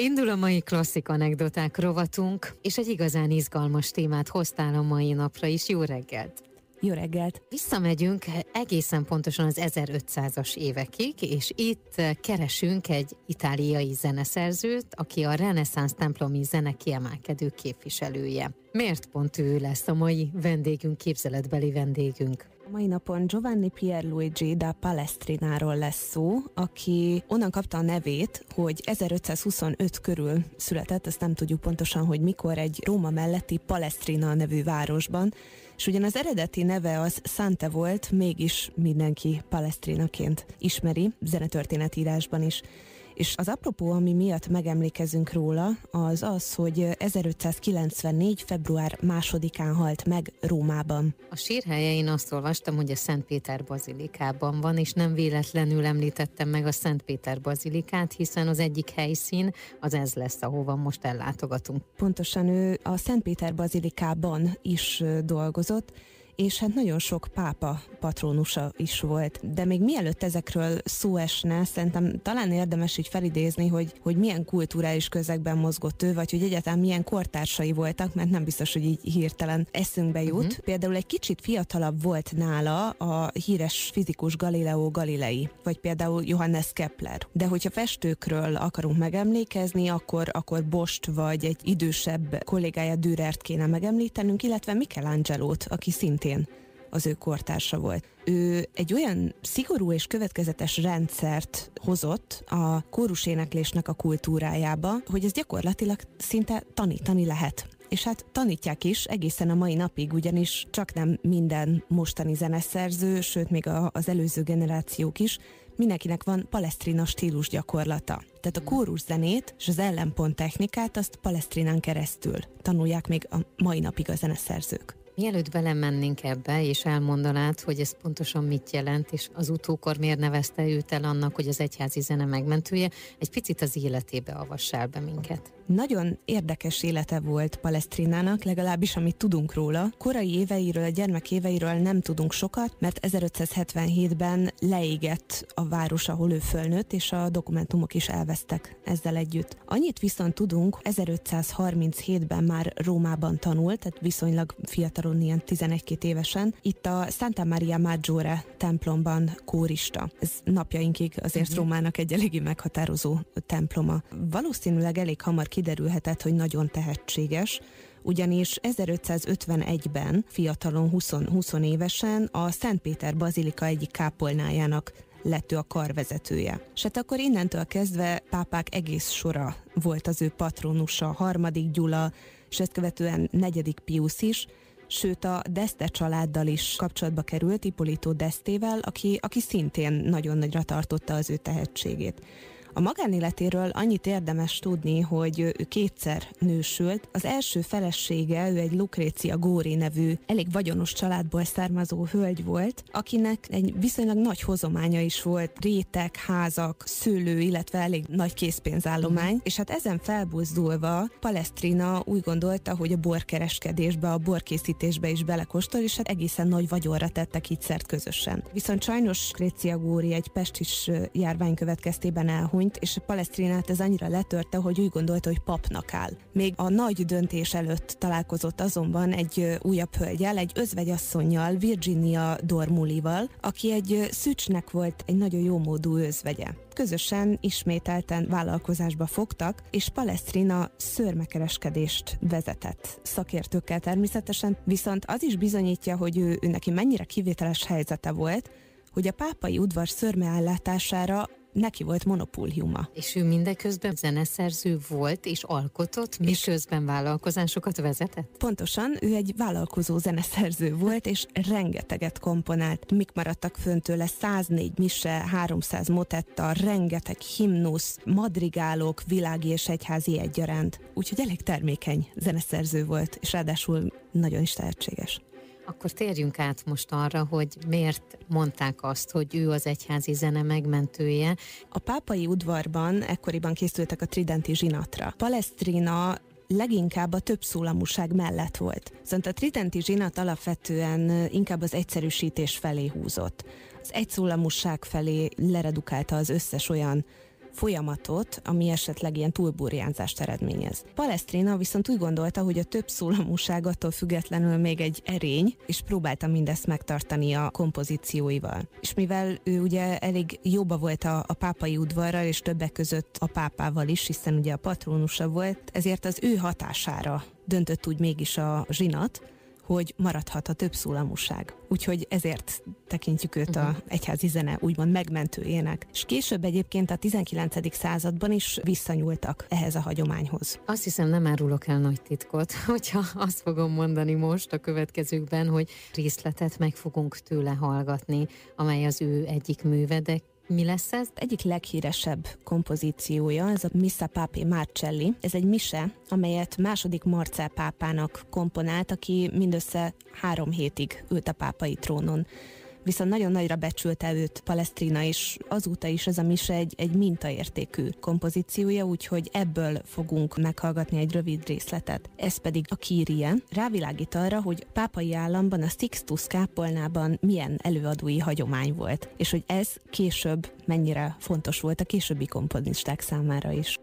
Indul a mai klasszik anekdoták rovatunk, és egy igazán izgalmas témát hoztál a mai napra is. Jó reggelt! Jó reggelt! Visszamegyünk egészen pontosan az 1500-as évekig, és itt keresünk egy itáliai zeneszerzőt, aki a reneszánsz templomi zene kiemelkedő képviselője. Miért pont ő lesz a mai vendégünk, képzeletbeli vendégünk? Mai napon Giovanni Pierluigi da Palestrináról lesz szó, aki onnan kapta a nevét, hogy 1525 körül született, azt nem tudjuk pontosan, hogy mikor egy Róma melletti Palestrina nevű városban, és ugyan az eredeti neve az Sante volt, mégis mindenki Palestrinaként ismeri, zenetörténetírásban is. És az apropó, ami miatt megemlékezünk róla, az az, hogy 1594. február másodikán halt meg Rómában. A sírhelye én azt olvastam, hogy a Szent Péter bazilikában van, és nem véletlenül említettem meg a Szent Péter bazilikát, hiszen az egyik helyszín az ez lesz, ahova most ellátogatunk. Pontosan ő a Szent Péter bazilikában is dolgozott, és hát nagyon sok pápa patronusa is volt. De még mielőtt ezekről szó esne, szerintem talán érdemes így felidézni, hogy, hogy milyen kulturális közegben mozgott ő, vagy hogy egyáltalán milyen kortársai voltak, mert nem biztos, hogy így hirtelen eszünkbe jut. Uh-huh. Például egy kicsit fiatalabb volt nála a híres fizikus Galileo Galilei, vagy például Johannes Kepler. De hogyha festőkről akarunk megemlékezni, akkor, akkor Bost vagy egy idősebb kollégája Dürert kéne megemlítenünk, illetve Michelangelo-t, aki szintén szintén az ő kortársa volt. Ő egy olyan szigorú és következetes rendszert hozott a kóruséneklésnek a kultúrájába, hogy ez gyakorlatilag szinte tanítani lehet. És hát tanítják is egészen a mai napig, ugyanis csak nem minden mostani zeneszerző, sőt még a, az előző generációk is, mindenkinek van palestrina stílus gyakorlata. Tehát a kórus zenét és az ellenpont technikát azt palesztrinán keresztül tanulják még a mai napig a zeneszerzők. Mielőtt belemennénk ebbe, és elmondanád, hogy ez pontosan mit jelent, és az utókor miért nevezte őt el annak, hogy az egyházi zene megmentője, egy picit az életébe avassál be minket. Nagyon érdekes élete volt Palestrinának, legalábbis amit tudunk róla. Korai éveiről, a gyermek éveiről nem tudunk sokat, mert 1577-ben leégett a város, ahol ő fölnőtt, és a dokumentumok is elvesztek ezzel együtt. Annyit viszont tudunk, 1537-ben már Rómában tanult, tehát viszonylag fiatalon, ilyen 11 évesen. Itt a Santa Maria Maggiore templomban kórista. Ez napjainkig azért uh-huh. Rómának egy eléggé meghatározó temploma. Valószínűleg elég hamar kiderülhetett, hogy nagyon tehetséges, ugyanis 1551-ben, fiatalon 20, 20 évesen a Szent Péter Bazilika egyik kápolnájának lett ő a karvezetője. És hát akkor innentől kezdve pápák egész sora volt az ő patronusa, harmadik Gyula, és ezt követően negyedik Pius is, sőt a Deste családdal is kapcsolatba került, Ippolito Destével, aki, aki szintén nagyon nagyra tartotta az ő tehetségét. A magánéletéről annyit érdemes tudni, hogy ő kétszer nősült. Az első felesége, ő egy Lukrécia Góri nevű, elég vagyonos családból származó hölgy volt, akinek egy viszonylag nagy hozománya is volt, rétek, házak, szőlő, illetve elég nagy készpénzállomány, mm. és hát ezen felbuzdulva Palestrina úgy gondolta, hogy a borkereskedésbe, a borkészítésbe is belekóstol, és hát egészen nagy vagyonra tettek így szert közösen. Viszont sajnos Krécia Góri egy pestis járvány következtében elhunyt, elhunyt, és Palesztrinát ez annyira letörte, hogy úgy gondolta, hogy papnak áll. Még a nagy döntés előtt találkozott azonban egy újabb hölgyel, egy özvegyasszonyjal, Virginia Dormulival, aki egy szücsnek volt egy nagyon jó módú özvegye közösen ismételten vállalkozásba fogtak, és Palestrina szörmekereskedést vezetett szakértőkkel természetesen, viszont az is bizonyítja, hogy ő, ő neki mennyire kivételes helyzete volt, hogy a pápai udvar szörmeállátására neki volt monopóliuma. És ő mindeközben zeneszerző volt és alkotott, miközben vállalkozásokat vezetett? Pontosan, ő egy vállalkozó zeneszerző volt, és rengeteget komponált. Mik maradtak fönn tőle? 104 mise, 300 motetta, rengeteg himnusz, madrigálok, világi és egyházi egyaránt. Úgyhogy elég termékeny zeneszerző volt, és ráadásul nagyon is tehetséges. Akkor térjünk át most arra, hogy miért mondták azt, hogy ő az egyházi zene megmentője. A pápai udvarban ekkoriban készültek a tridenti zsinatra. Palestrina leginkább a több szólamúság mellett volt. Viszont a tridenti zsinat alapvetően inkább az egyszerűsítés felé húzott. Az egyszólamúság felé leredukálta az összes olyan folyamatot, ami esetleg ilyen túlburjánzást eredményez. Palestrina viszont úgy gondolta, hogy a több szólamúság attól függetlenül még egy erény, és próbálta mindezt megtartani a kompozícióival. És mivel ő ugye elég jobba volt a, a pápai udvarral, és többek között a pápával is, hiszen ugye a patrónusa volt, ezért az ő hatására döntött úgy mégis a zsinat, hogy maradhat a többszólamúság. Úgyhogy ezért tekintjük őt uh-huh. a mhm. egyházi zene úgymond megmentőjének. És később egyébként a 19. században is visszanyúltak ehhez a hagyományhoz. Azt hiszem nem árulok el nagy titkot, hogyha azt fogom mondani most a következőkben, hogy részletet meg fogunk tőle hallgatni, amely az ő egyik műve, de mi lesz ez? Egyik leghíresebb kompozíciója, ez a Missa Papi Marcelli. Ez egy mise, amelyet második Marcel pápának komponált, aki mindössze három hétig ült a pápai trónon viszont nagyon nagyra becsülte őt Palestrina, és azóta is ez a mise egy, egy mintaértékű kompozíciója, úgyhogy ebből fogunk meghallgatni egy rövid részletet. Ez pedig a Kírie. Rávilágít arra, hogy pápai államban a Sixtus kápolnában milyen előadói hagyomány volt, és hogy ez később mennyire fontos volt a későbbi komponisták számára is.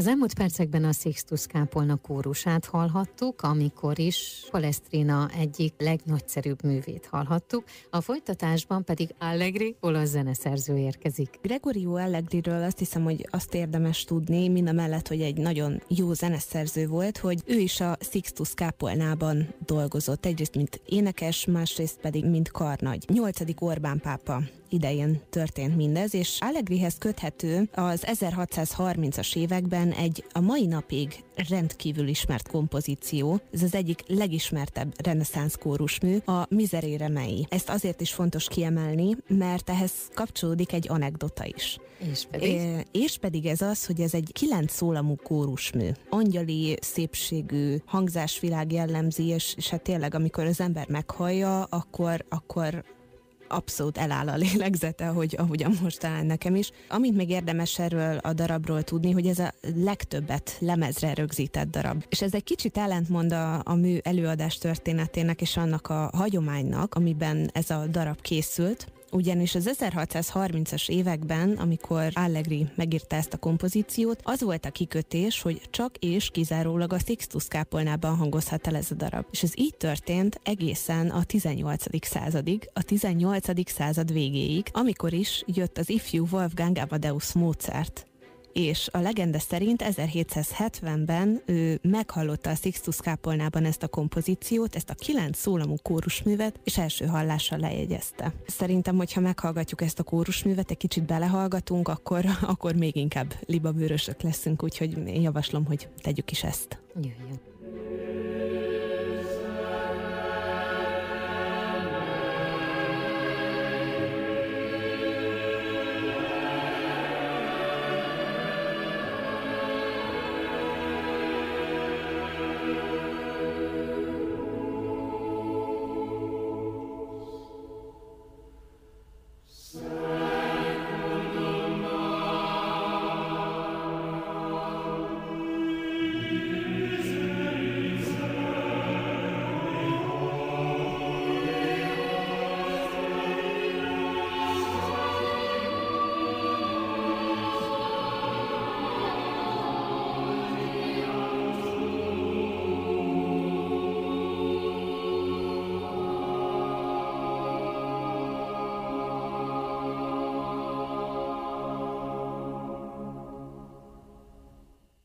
Az elmúlt percekben a Sixtus kápolna kórusát hallhattuk, amikor is Palestrina egyik legnagyszerűbb művét hallhattuk, a folytatásban pedig Allegri olasz zeneszerző érkezik. Gregorio Allegriről azt hiszem, hogy azt érdemes tudni, mind a mellett, hogy egy nagyon jó zeneszerző volt, hogy ő is a Sixtus kápolnában dolgozott, egyrészt mint énekes, másrészt pedig mint karnagy. Nyolcadik Orbán pápa idején történt mindez, és Allegrihez köthető az 1630-as években egy a mai napig rendkívül ismert kompozíció. Ez az egyik legismertebb reneszánsz kórusmű, a Miserere mei. Ezt azért is fontos kiemelni, mert ehhez kapcsolódik egy anekdota is. És pedig? É, és pedig ez az, hogy ez egy kilenc szólamú kórusmű. Angyali szépségű hangzásvilág jellemzi, és, és hát tényleg, amikor az ember meghallja, akkor, akkor abszolút eláll a lélegzete, hogy ahogyan most talán nekem is. Amit még érdemes erről a darabról tudni, hogy ez a legtöbbet lemezre rögzített darab. És ez egy kicsit ellentmond a, a mű előadás történetének és annak a hagyománynak, amiben ez a darab készült ugyanis az 1630-as években, amikor Allegri megírta ezt a kompozíciót, az volt a kikötés, hogy csak és kizárólag a Sixtus kápolnában hangozhat el ez a darab. És ez így történt egészen a 18. századig, a 18. század végéig, amikor is jött az ifjú Wolfgang Amadeus Mozart, és a legenda szerint 1770-ben ő meghallotta a Sixtus kápolnában ezt a kompozíciót, ezt a kilenc szólamú kórusművet, és első hallásra lejegyezte. Szerintem, hogyha meghallgatjuk ezt a kórusművet, egy kicsit belehallgatunk, akkor, akkor még inkább libabőrösök leszünk, úgyhogy én javaslom, hogy tegyük is ezt. Jöjjön.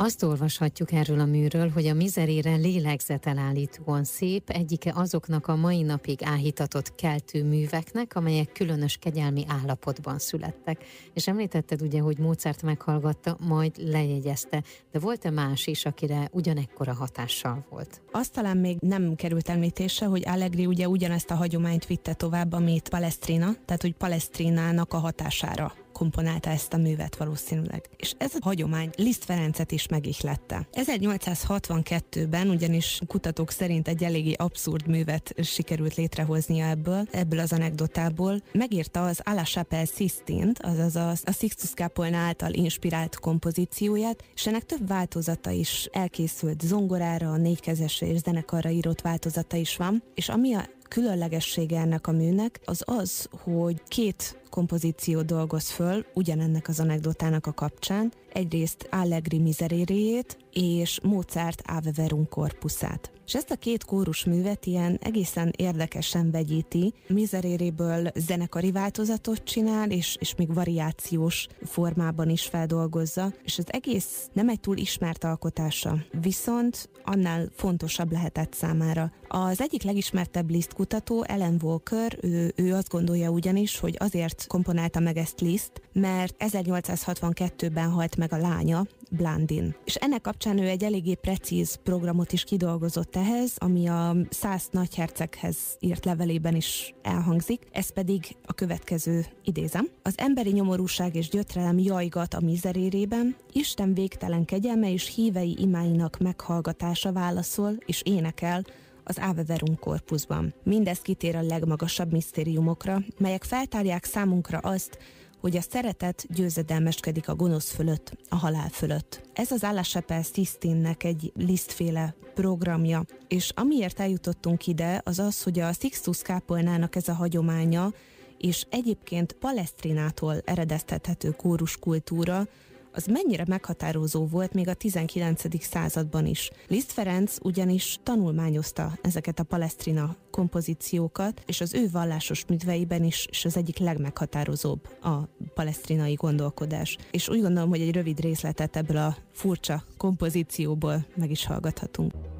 Azt olvashatjuk erről a műről, hogy a mizerére lélegzetelállítóan szép, egyike azoknak a mai napig áhítatott keltő műveknek, amelyek különös kegyelmi állapotban születtek. És említetted ugye, hogy Mozart meghallgatta, majd lejegyezte, de volt-e más is, akire ugyanekkora hatással volt? Azt talán még nem került említése, hogy Allegri ugye ugyanezt a hagyományt vitte tovább, amit Palestrina, tehát hogy Palestrinának a hatására komponálta ezt a művet valószínűleg. És ez a hagyomány Liszt Ferencet is megihlette. 1862-ben ugyanis kutatók szerint egy eléggé abszurd művet sikerült létrehoznia ebből, ebből az anekdotából. Megírta az A Chapelle Sistine-t, azaz a, a Sixtus Capolna által inspirált kompozícióját, és ennek több változata is elkészült zongorára, négykezesre és zenekarra írott változata is van, és ami a különlegessége ennek a műnek az az, hogy két kompozíció dolgoz föl ugyanennek az anekdotának a kapcsán. Egyrészt Allegri mizeréréjét és Mozart Ave Verum korpuszát. És ezt a két kórus művet ilyen egészen érdekesen vegyíti. Mizeréréből zenekari változatot csinál, és, és még variációs formában is feldolgozza, és az egész nem egy túl ismert alkotása, viszont annál fontosabb lehetett számára. Az egyik legismertebb Liszt kutató, Ellen Walker, ő, ő azt gondolja ugyanis, hogy azért komponálta meg ezt Liszt, mert 1862-ben halt meg a lánya, Blandin. És ennek kapcsán ő egy eléggé precíz programot is kidolgozott ehhez, ami a száz nagyherceghez írt levelében is elhangzik, ez pedig a következő idézem. Az emberi nyomorúság és gyötrelem jajgat a mizerérében, Isten végtelen kegyelme és hívei imáinak meghallgatása válaszol és énekel, az Ave Verum korpuszban. Mindez kitér a legmagasabb misztériumokra, melyek feltárják számunkra azt, hogy a szeretet győzedelmeskedik a gonosz fölött, a halál fölött. Ez az Állásepel Sistinnek egy lisztféle programja, és amiért eljutottunk ide, az az, hogy a Sixtus Kápolnának ez a hagyománya, és egyébként Palesztrinától eredeztethető kórus kultúra, az mennyire meghatározó volt még a 19. században is. Liszt Ferenc ugyanis tanulmányozta ezeket a Palestrina kompozíciókat, és az ő vallásos műveiben is, és az egyik legmeghatározóbb a palesztrinai gondolkodás. És úgy gondolom, hogy egy rövid részletet ebből a furcsa kompozícióból meg is hallgathatunk.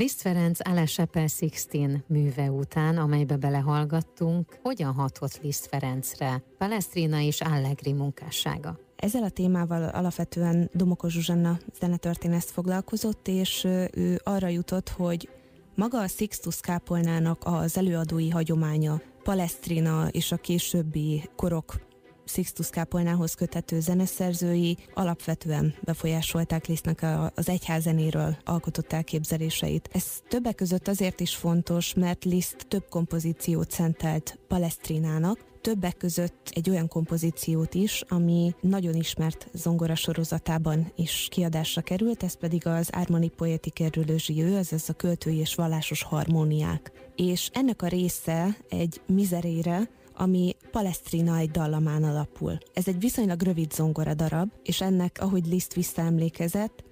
Liszt Ferenc Ala Chapelle Sixteen műve után, amelybe belehallgattunk, hogyan hatott Liszt Ferencre Palestrina és Allegri munkássága? Ezzel a témával alapvetően Domokos Zsuzsanna zenetörténész foglalkozott, és ő arra jutott, hogy maga a Sixtus kápolnának az előadói hagyománya, Palestrina és a későbbi korok Sixtus kápolnához kötető zeneszerzői alapvetően befolyásolták Lisztnek az egyházenéről alkotott elképzeléseit. Ez többek között azért is fontos, mert Liszt több kompozíciót szentelt Palestrinának, többek között egy olyan kompozíciót is, ami nagyon ismert zongora sorozatában is kiadásra került, ez pedig az Ármani Poetik Erülőzsiő, azaz a költői és vallásos harmóniák. És ennek a része egy mizerére, ami Palestrina egy dallamán alapul. Ez egy viszonylag rövid zongora darab, és ennek, ahogy Liszt visszaemlékezett,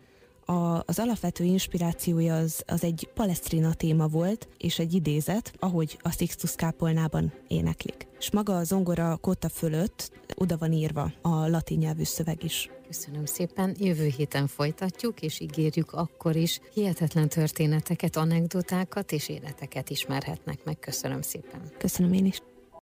a, az alapvető inspirációja az, az egy Palestrina téma volt, és egy idézet, ahogy a Sixtus kápolnában éneklik. És maga a zongora kóta fölött oda van írva a latin nyelvű szöveg is. Köszönöm szépen. Jövő héten folytatjuk, és ígérjük akkor is hihetetlen történeteket, anekdotákat és életeket ismerhetnek meg. Köszönöm szépen. Köszönöm én is.